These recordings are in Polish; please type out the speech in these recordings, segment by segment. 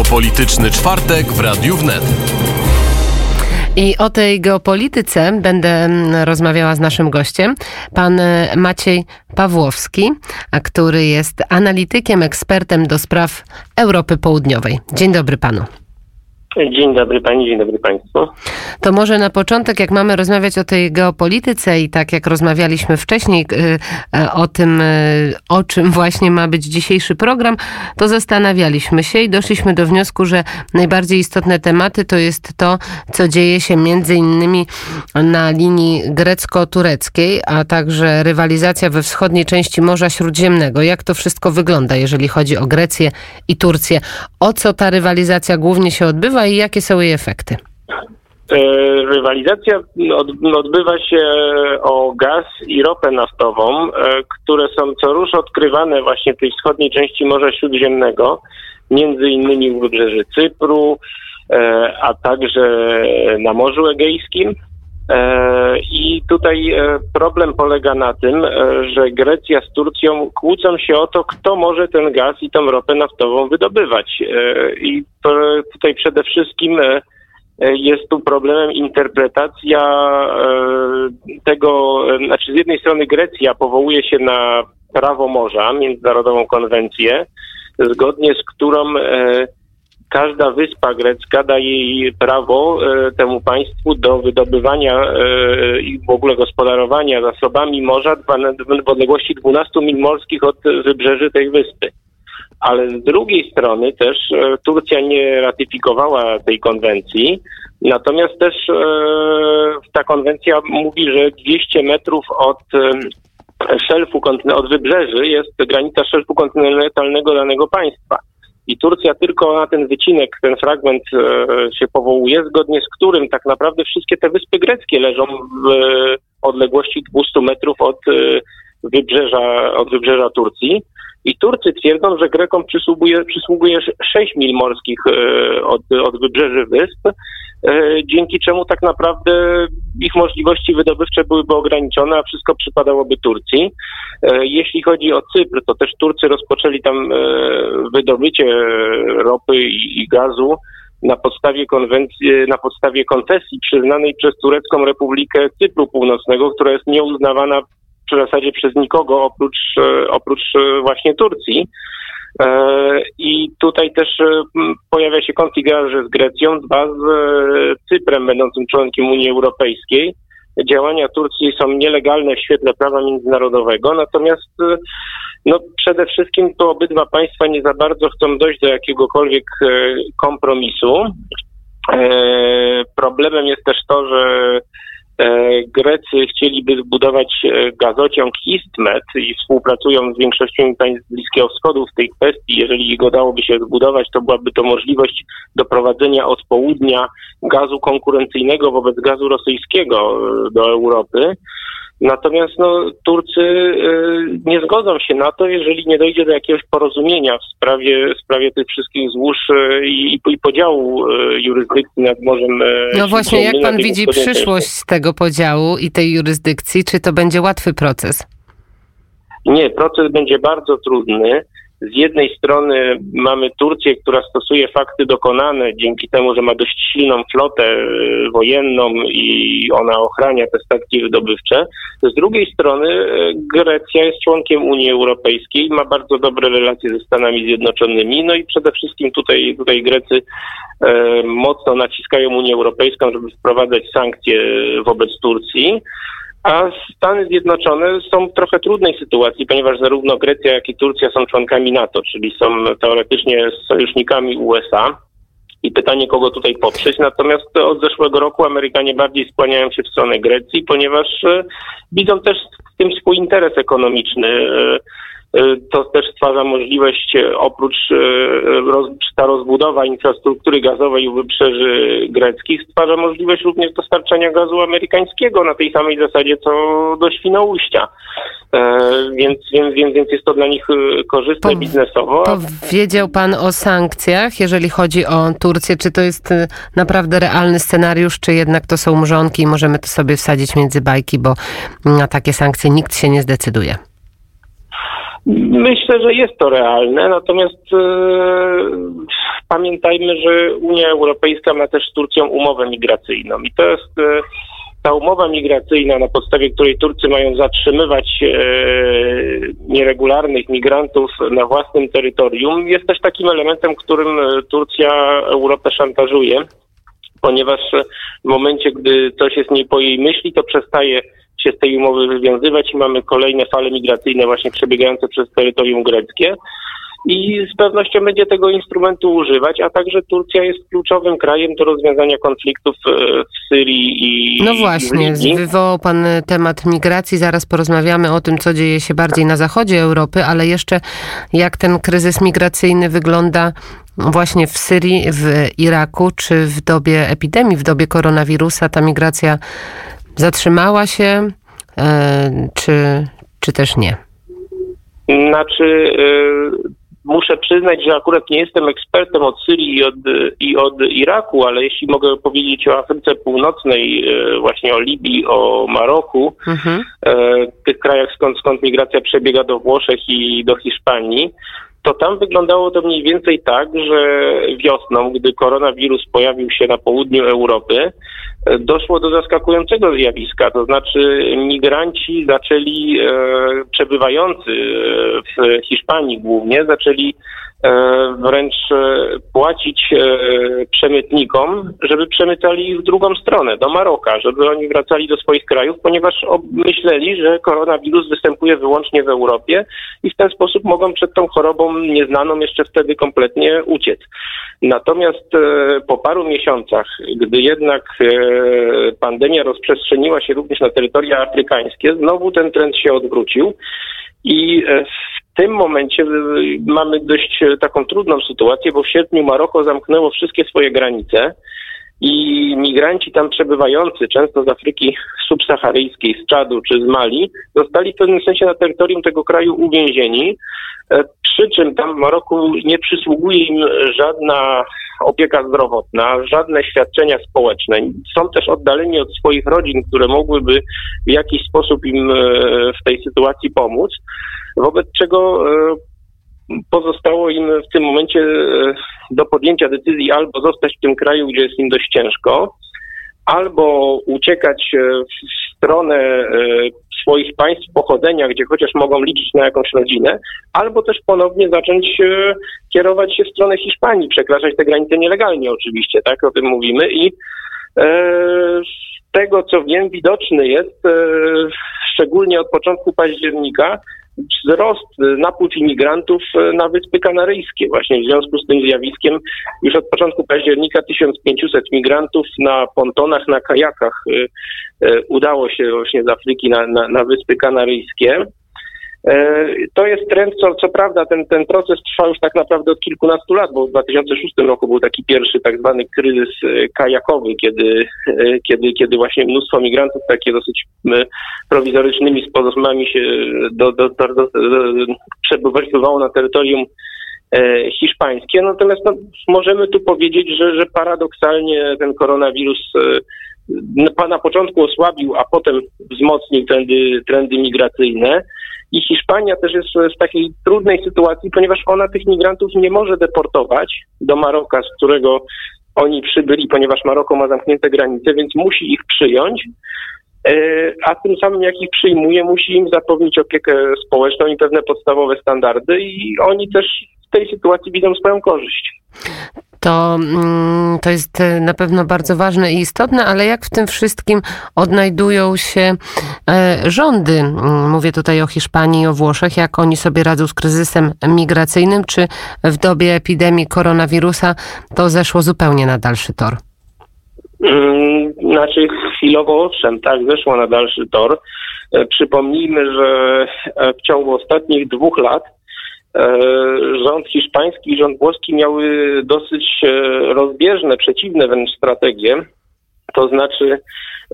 Geopolityczny czwartek w Radiu Wnet. I o tej geopolityce będę mm, rozmawiała z naszym gościem, pan e, Maciej Pawłowski, który jest analitykiem, ekspertem do spraw Europy Południowej. Dzień dobry panu. Dzień dobry Pani, dzień dobry Państwu. To może na początek, jak mamy rozmawiać o tej geopolityce i tak jak rozmawialiśmy wcześniej y, y, o tym, y, o czym właśnie ma być dzisiejszy program, to zastanawialiśmy się i doszliśmy do wniosku, że najbardziej istotne tematy to jest to, co dzieje się między innymi na linii grecko-tureckiej, a także rywalizacja we wschodniej części Morza Śródziemnego. Jak to wszystko wygląda, jeżeli chodzi o Grecję i Turcję? O co ta rywalizacja głównie się odbywa i jakie są jej efekty? E, rywalizacja odbywa się o gaz i ropę naftową, e, które są co rusz odkrywane właśnie w tej wschodniej części Morza Śródziemnego, między innymi w wybrzeży Cypru, e, a także na Morzu Egejskim. I tutaj problem polega na tym, że Grecja z Turcją kłócą się o to, kto może ten gaz i tą ropę naftową wydobywać. I tutaj przede wszystkim jest tu problemem interpretacja tego, znaczy z jednej strony Grecja powołuje się na prawo morza, międzynarodową konwencję, zgodnie z którą każda wyspa grecka daje jej prawo e, temu państwu do wydobywania e, i w ogóle gospodarowania zasobami morza w odległości 12 mil morskich od wybrzeży tej wyspy. Ale z drugiej strony też e, Turcja nie ratyfikowała tej konwencji, natomiast też ta konwencja mówi, że 200 metrów od szelfu, od wybrzeży jest granica szelfu kontynentalnego danego państwa. I Turcja tylko na ten wycinek, ten fragment e, się powołuje, zgodnie z którym tak naprawdę wszystkie te wyspy greckie leżą w odległości 200 metrów od e, wybrzeża, od wybrzeża Turcji. I Turcy twierdzą, że Grekom przysługuje, przysługuje 6 mil morskich e, od, od wybrzeży wysp, dzięki czemu tak naprawdę ich możliwości wydobywcze byłyby ograniczone, a wszystko przypadałoby Turcji. E, jeśli chodzi o Cypr, to też Turcy rozpoczęli tam e, wydobycie ropy i gazu na podstawie konwencji, na podstawie koncesji przyznanej przez Turecką Republikę Cypru Północnego, która jest nieuznawana w zasadzie przez nikogo oprócz, e, oprócz właśnie Turcji. I tutaj też pojawia się konflikt z Grecją, dwa z Cyprem, będącym członkiem Unii Europejskiej działania Turcji są nielegalne w świetle prawa międzynarodowego, natomiast e, no, przede wszystkim to obydwa państwa nie za bardzo chcą dojść do jakiegokolwiek e, kompromisu. E, problemem jest też to, że E, Grecy chcieliby zbudować e, gazociąg Istmet i współpracują z większością państw Bliskiego Wschodu w tej kwestii. Jeżeli go dałoby się zbudować, to byłaby to możliwość doprowadzenia od południa gazu konkurencyjnego wobec gazu rosyjskiego e, do Europy. Natomiast no, Turcy y, nie zgodzą się na to, jeżeli nie dojdzie do jakiegoś porozumienia w sprawie, w sprawie tych wszystkich złóż y, i, i podziału y, jurysdykcji nad Morzem. No właśnie, jak pan widzi przyszłość tego podziału i tej jurysdykcji, czy to będzie łatwy proces? Nie, proces będzie bardzo trudny. Z jednej strony mamy Turcję, która stosuje fakty dokonane dzięki temu, że ma dość silną flotę e, wojenną i ona ochrania te statki wydobywcze. Z drugiej strony e, Grecja jest członkiem Unii Europejskiej, ma bardzo dobre relacje ze Stanami Zjednoczonymi, no i przede wszystkim tutaj, tutaj Grecy e, mocno naciskają Unię Europejską, żeby wprowadzać sankcje wobec Turcji. A Stany Zjednoczone są w trochę trudnej sytuacji, ponieważ zarówno Grecja, jak i Turcja są członkami NATO, czyli są teoretycznie sojusznikami USA. I pytanie, kogo tutaj poprzeć. Natomiast od zeszłego roku Amerykanie bardziej skłaniają się w stronę Grecji, ponieważ e, widzą też w tym swój interes ekonomiczny. E, E, to też stwarza możliwość e, oprócz e, ta rozbudowa infrastruktury gazowej u wybrzeży greckich stwarza możliwość również dostarczania gazu amerykańskiego na tej samej zasadzie co do Świnoujścia. Więc, więc, więc, więc jest to dla nich korzystne po, biznesowo. Powiedział pan o sankcjach, jeżeli chodzi o Turcję. Czy to jest naprawdę realny scenariusz, czy jednak to są mrzonki i możemy to sobie wsadzić między bajki, bo na takie sankcje nikt się nie zdecyduje? Myślę, że jest to realne, natomiast e, pamiętajmy, że Unia Europejska ma też z Turcją umowę migracyjną i to jest e, ta umowa migracyjna, na podstawie której Turcy mają zatrzymywać e, nieregularnych migrantów na własnym terytorium, jest też takim elementem, którym Turcja Europę szantażuje, ponieważ w momencie, gdy coś jest nie po jej myśli, to przestaje się z tej umowy wywiązywać i mamy kolejne fale migracyjne właśnie przebiegające przez terytorium greckie. I z pewnością będzie tego instrumentu używać, a także Turcja jest kluczowym krajem do rozwiązania konfliktów e, w Syrii i No właśnie, wywołał Pan temat migracji, zaraz porozmawiamy o tym, co dzieje się bardziej na zachodzie Europy, ale jeszcze jak ten kryzys migracyjny wygląda właśnie w Syrii, w Iraku, czy w dobie epidemii, w dobie koronawirusa ta migracja zatrzymała się, e, czy, czy też nie? Znaczy, e, muszę przyznać, że akurat nie jestem ekspertem od Syrii i od, i od Iraku, ale jeśli mogę powiedzieć o Afryce Północnej, e, właśnie o Libii, o Maroku, Mhm. tych krajach, skąd, skąd migracja przebiega do Włoszech i do Hiszpanii, to tam wyglądało to mniej więcej tak, że wiosną, gdy koronawirus pojawił się na południu Europy, e, doszło do zaskakującego zjawiska, to znaczy migranci zaczęli, e, przebywający e, w Hiszpanii głównie, zaczęli wręcz e, płacić e, przemytnikom, żeby przemycali w drugą stronę, do Maroka, żeby oni wracali do swoich krajów, ponieważ myśleli, że koronawirus występuje wyłącznie w Europie i w ten sposób mogą przed tą chorobą nieznaną jeszcze wtedy kompletnie uciec. Natomiast e, po paru miesiącach, gdy jednak e, pandemia rozprzestrzeniła się również na terytoria afrykańskie, znowu ten trend się odwrócił i e, tym momencie mamy dość e, taką trudną sytuację, bo w sierpniu Maroko zamknęło wszystkie swoje granice i migranci tam przebywający, często z Afryki subsaharyjskiej, z Czadu czy z Mali, zostali w pewnym sensie na terytorium tego kraju uwięzieni, e, przy czym tam w Maroku nie przysługuje im żadna opieka zdrowotna, żadne świadczenia społeczne. Są też oddaleni od swoich rodzin, które mogłyby w jakiś sposób im e, w tej sytuacji pomóc, wobec czego e, pozostało im w tym momencie e, do podjęcia decyzji albo zostać w tym kraju, gdzie jest im dość ciężko, albo uciekać e, w stronę swoich państw pochodzenia, gdzie chociaż mogą liczyć na jakąś rodzinę, albo też ponownie zacząć kierować się w stronę Hiszpanii, przekraczać te granice nielegalnie oczywiście, tak, o tym mówimy i z tego co wiem widoczny jest, szczególnie od początku października, wzrost napływ imigrantów e, na Wyspy Kanaryjskie. Właśnie w związku z tym zjawiskiem już od początku października 1500 migrantów na pontonach, na kajakach e, e, udało się właśnie z Afryki na, na, na Wyspy Kanaryjskie. E, To jest trend, co, co prawda ten, ten proces trwa już tak naprawdę od kilkunastu lat, bo w 2006 roku był taki pierwszy tak zwany kryzys e, kajakowy, kiedy, e, kiedy, kiedy właśnie mnóstwo migrantów takie dosyć prowizorycznymi sposobami się do, do, do, do, na terytorium hiszpańskie. Natomiast no, możemy tu powiedzieć, że, że paradoksalnie ten koronawirus na- na początku osłabił, a potem wzmocnił trendy, trendy migracyjne. I Hiszpania też jest w takiej trudnej sytuacji, ponieważ ona tych migrantów nie może deportować do Maroka, z którego oni przybyli, ponieważ Maroko ma zamknięte granice, więc musi ich przyjąć. E, A tym samym jak ich przyjmuje, musi im zapewnić opiekę społeczną i pewne podstawowe standardy i oni też w tej sytuacji widzą swoją korzyść. To, mm, to jest e, na pewno bardzo ważne i istotne, ale jak w tym wszystkim odnajdują się e, rządy? Mm, Mówię tutaj o Hiszpanii o Włoszech. Jak oni sobie radzą z kryzysem migracyjnym? Czy w dobie epidemii koronawirusa to zeszło zupełnie na dalszy tor? Mm, Znaczy chwilowo owszem, tak, zeszło na dalszy tor. E, Przypomnijmy, że w ciągu ostatnich dwóch lat rząd hiszpański i rząd włoski miały dosyć e, rozbieżne, przeciwne wręcz strategie. To znaczy,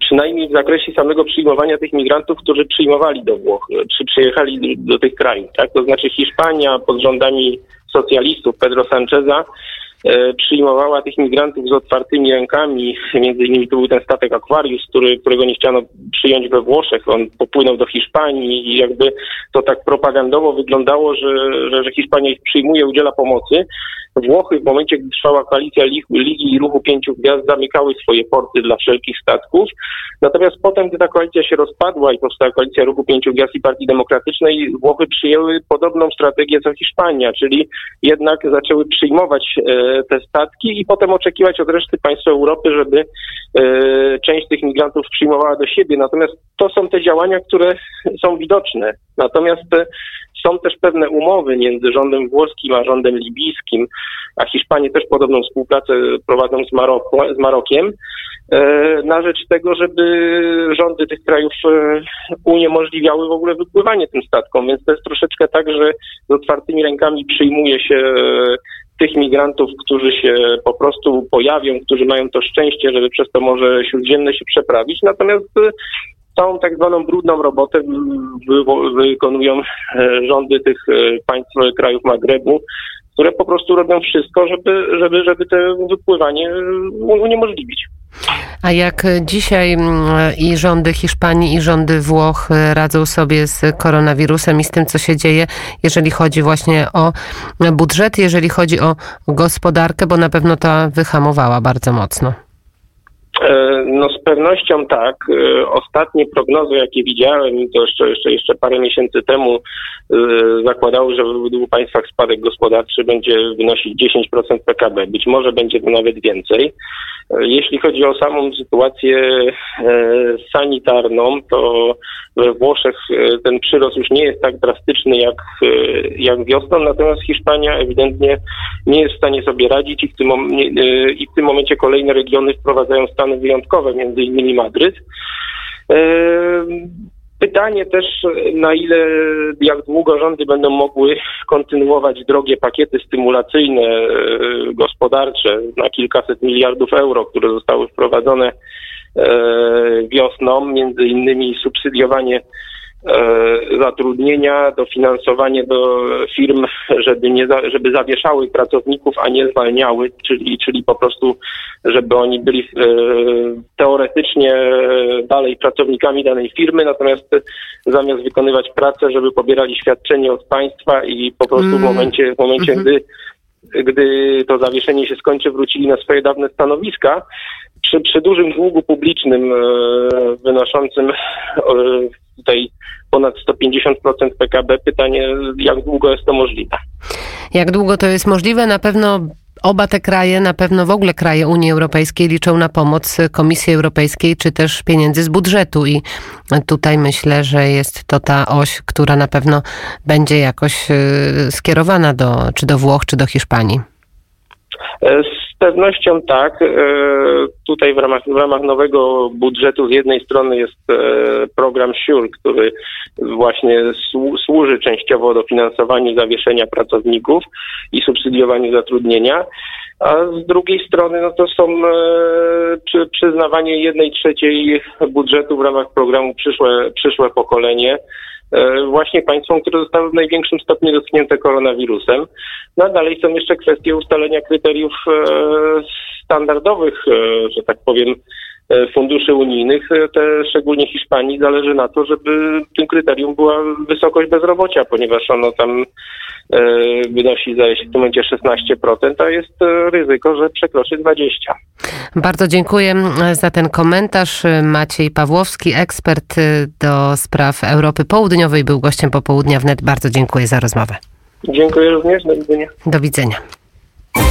przynajmniej w zakresie samego przyjmowania tych migrantów, którzy przyjmowali do Włoch, e, czy przyjechali do, tych krajów. Tak? To znaczy Hiszpania pod rządami socjalistów Pedro Sancheza e, przyjmowała tych migrantów z otwartymi rękami. Między innymi to był ten statek Aquarius, który, którego nie chciano przyjąć we Włoszech. On popłynął do Hiszpanii i jakby to tak propagandowo wyglądało, że, że, że Hiszpania ich przyjmuje, udziela pomocy. Włochy w momencie, gdy trwała koalicja Ligi i Ruchu Pięciu Gwiazd zamykały swoje porty dla wszelkich statków. Natomiast potem, gdy ta koalicja się rozpadła i powstała koalicja Ruchu Pięciu Gwiazd i Partii Demokratycznej, Włochy przyjęły podobną strategię co Hiszpania, czyli jednak zaczęły przyjmować e, te statki i potem oczekiwać od reszty państw Europy, żeby e, część tych migrantów przyjmowała do siebie. Natomiast to są te działania, które są widoczne. Natomiast e, są też pewne umowy między rządem włoskim a rządem libijskim, a Hiszpanie też podobną współpracę prowadzą z, Maroko, z Marokiem, na rzecz tego, żeby rządy tych krajów uniemożliwiały w ogóle wypływanie tym statkom. Więc to jest troszeczkę tak, że z otwartymi rękami przyjmuje się tych migrantów, którzy się po prostu pojawią, którzy mają to szczęście, żeby przez to Morze Śródziemne się przeprawić. Natomiast całą tak zwaną brudną robotę wykonują rządy tych państw krajów Magrebu, które po prostu robią wszystko, żeby, żeby, żeby to wypływanie uniemożliwić. A jak dzisiaj mm, i rządy Hiszpanii, i rządy Włoch radzą sobie z koronawirusem i z tym, co się dzieje, jeżeli chodzi właśnie o budżet, jeżeli chodzi o gospodarkę, bo na pewno ta wyhamowała bardzo mocno. E, no z pewnością tak. E, ostatnie prognozy, jakie widziałem, to jeszcze, jeszcze, jeszcze parę miesięcy temu, e, zakładały, że w obydwu państwach spadek gospodarczy będzie wynosić 10% PKB. Być może będzie to nawet więcej. Jeśli chodzi o samą sytuację sanitarną, to we Włoszech ten przyrost już nie jest tak drastyczny jak, jak wiosną, natomiast Hiszpania ewidentnie nie jest w stanie sobie radzić i w tym, i w tym momencie kolejne regiony wprowadzają stan stany wyjątkowe, innymi Madryt. Pytanie też, na ile, jak długo rządy będą mogły kontynuować drogie pakiety stymulacyjne, e, gospodarcze na kilkaset miliardów euro, które zostały wprowadzone e, wiosną, między innymi subsydiowanie zatrudnienia, dofinansowanie do firm, żeby, nie za, żeby zawieszały pracowników, a nie zwalniały, czyli, czyli po prostu, żeby oni byli e, teoretycznie dalej pracownikami danej firmy, natomiast zamiast wykonywać pracę, żeby pobierali świadczenie od państwa i po prostu w mm. momencie, w momencie mm -hmm. gdy gdy to zawieszenie się skończy, wrócili na swoje dawne stanowiska. Przy, przy dużym długu publicznym e, wynoszącym e, tutaj ponad 150% PKB. Pytanie, jak długo jest to możliwe? Jak długo to jest możliwe? Na pewno oba te kraje, na pewno w ogóle kraje Unii Europejskiej liczą na pomoc Komisji Europejskiej, czy też pieniędzy z budżetu. I tutaj myślę, że jest to ta oś, która na pewno będzie jakoś y, skierowana do, czy do Włoch, czy do Hiszpanii. E, pewnością tak. E, tutaj w ramach, w ramach nowego budżetu z jednej strony jest e, program SURE, który właśnie służy częściowo dofinansowaniu zawieszenia pracowników i subsydiowaniu zatrudnienia. A z drugiej strony no to są przy, przyznawanie jednej trzeciej budżetu w ramach programu przyszłe, przyszłe pokolenie E, właśnie państwom, które zostały w największym stopniu dotknięte koronawirusem. No a dalej są jeszcze kwestie ustalenia kryteriów e, standardowych, e, że tak powiem, funduszy unijnych, te szczególnie Hiszpanii, zależy na to, żeby tym kryterium była wysokość bezrobocia, ponieważ ono tam wynosi, zdaje się, w tym momencie 16%, a jest ryzyko, że przekroczy 20%. Bardzo dziękuję za ten komentarz. Maciej Pawłowski, ekspert do spraw Europy Południowej, był gościem popołudnia wnet. Bardzo dziękuję za rozmowę. Dziękuję również. Do widzenia. Do widzenia.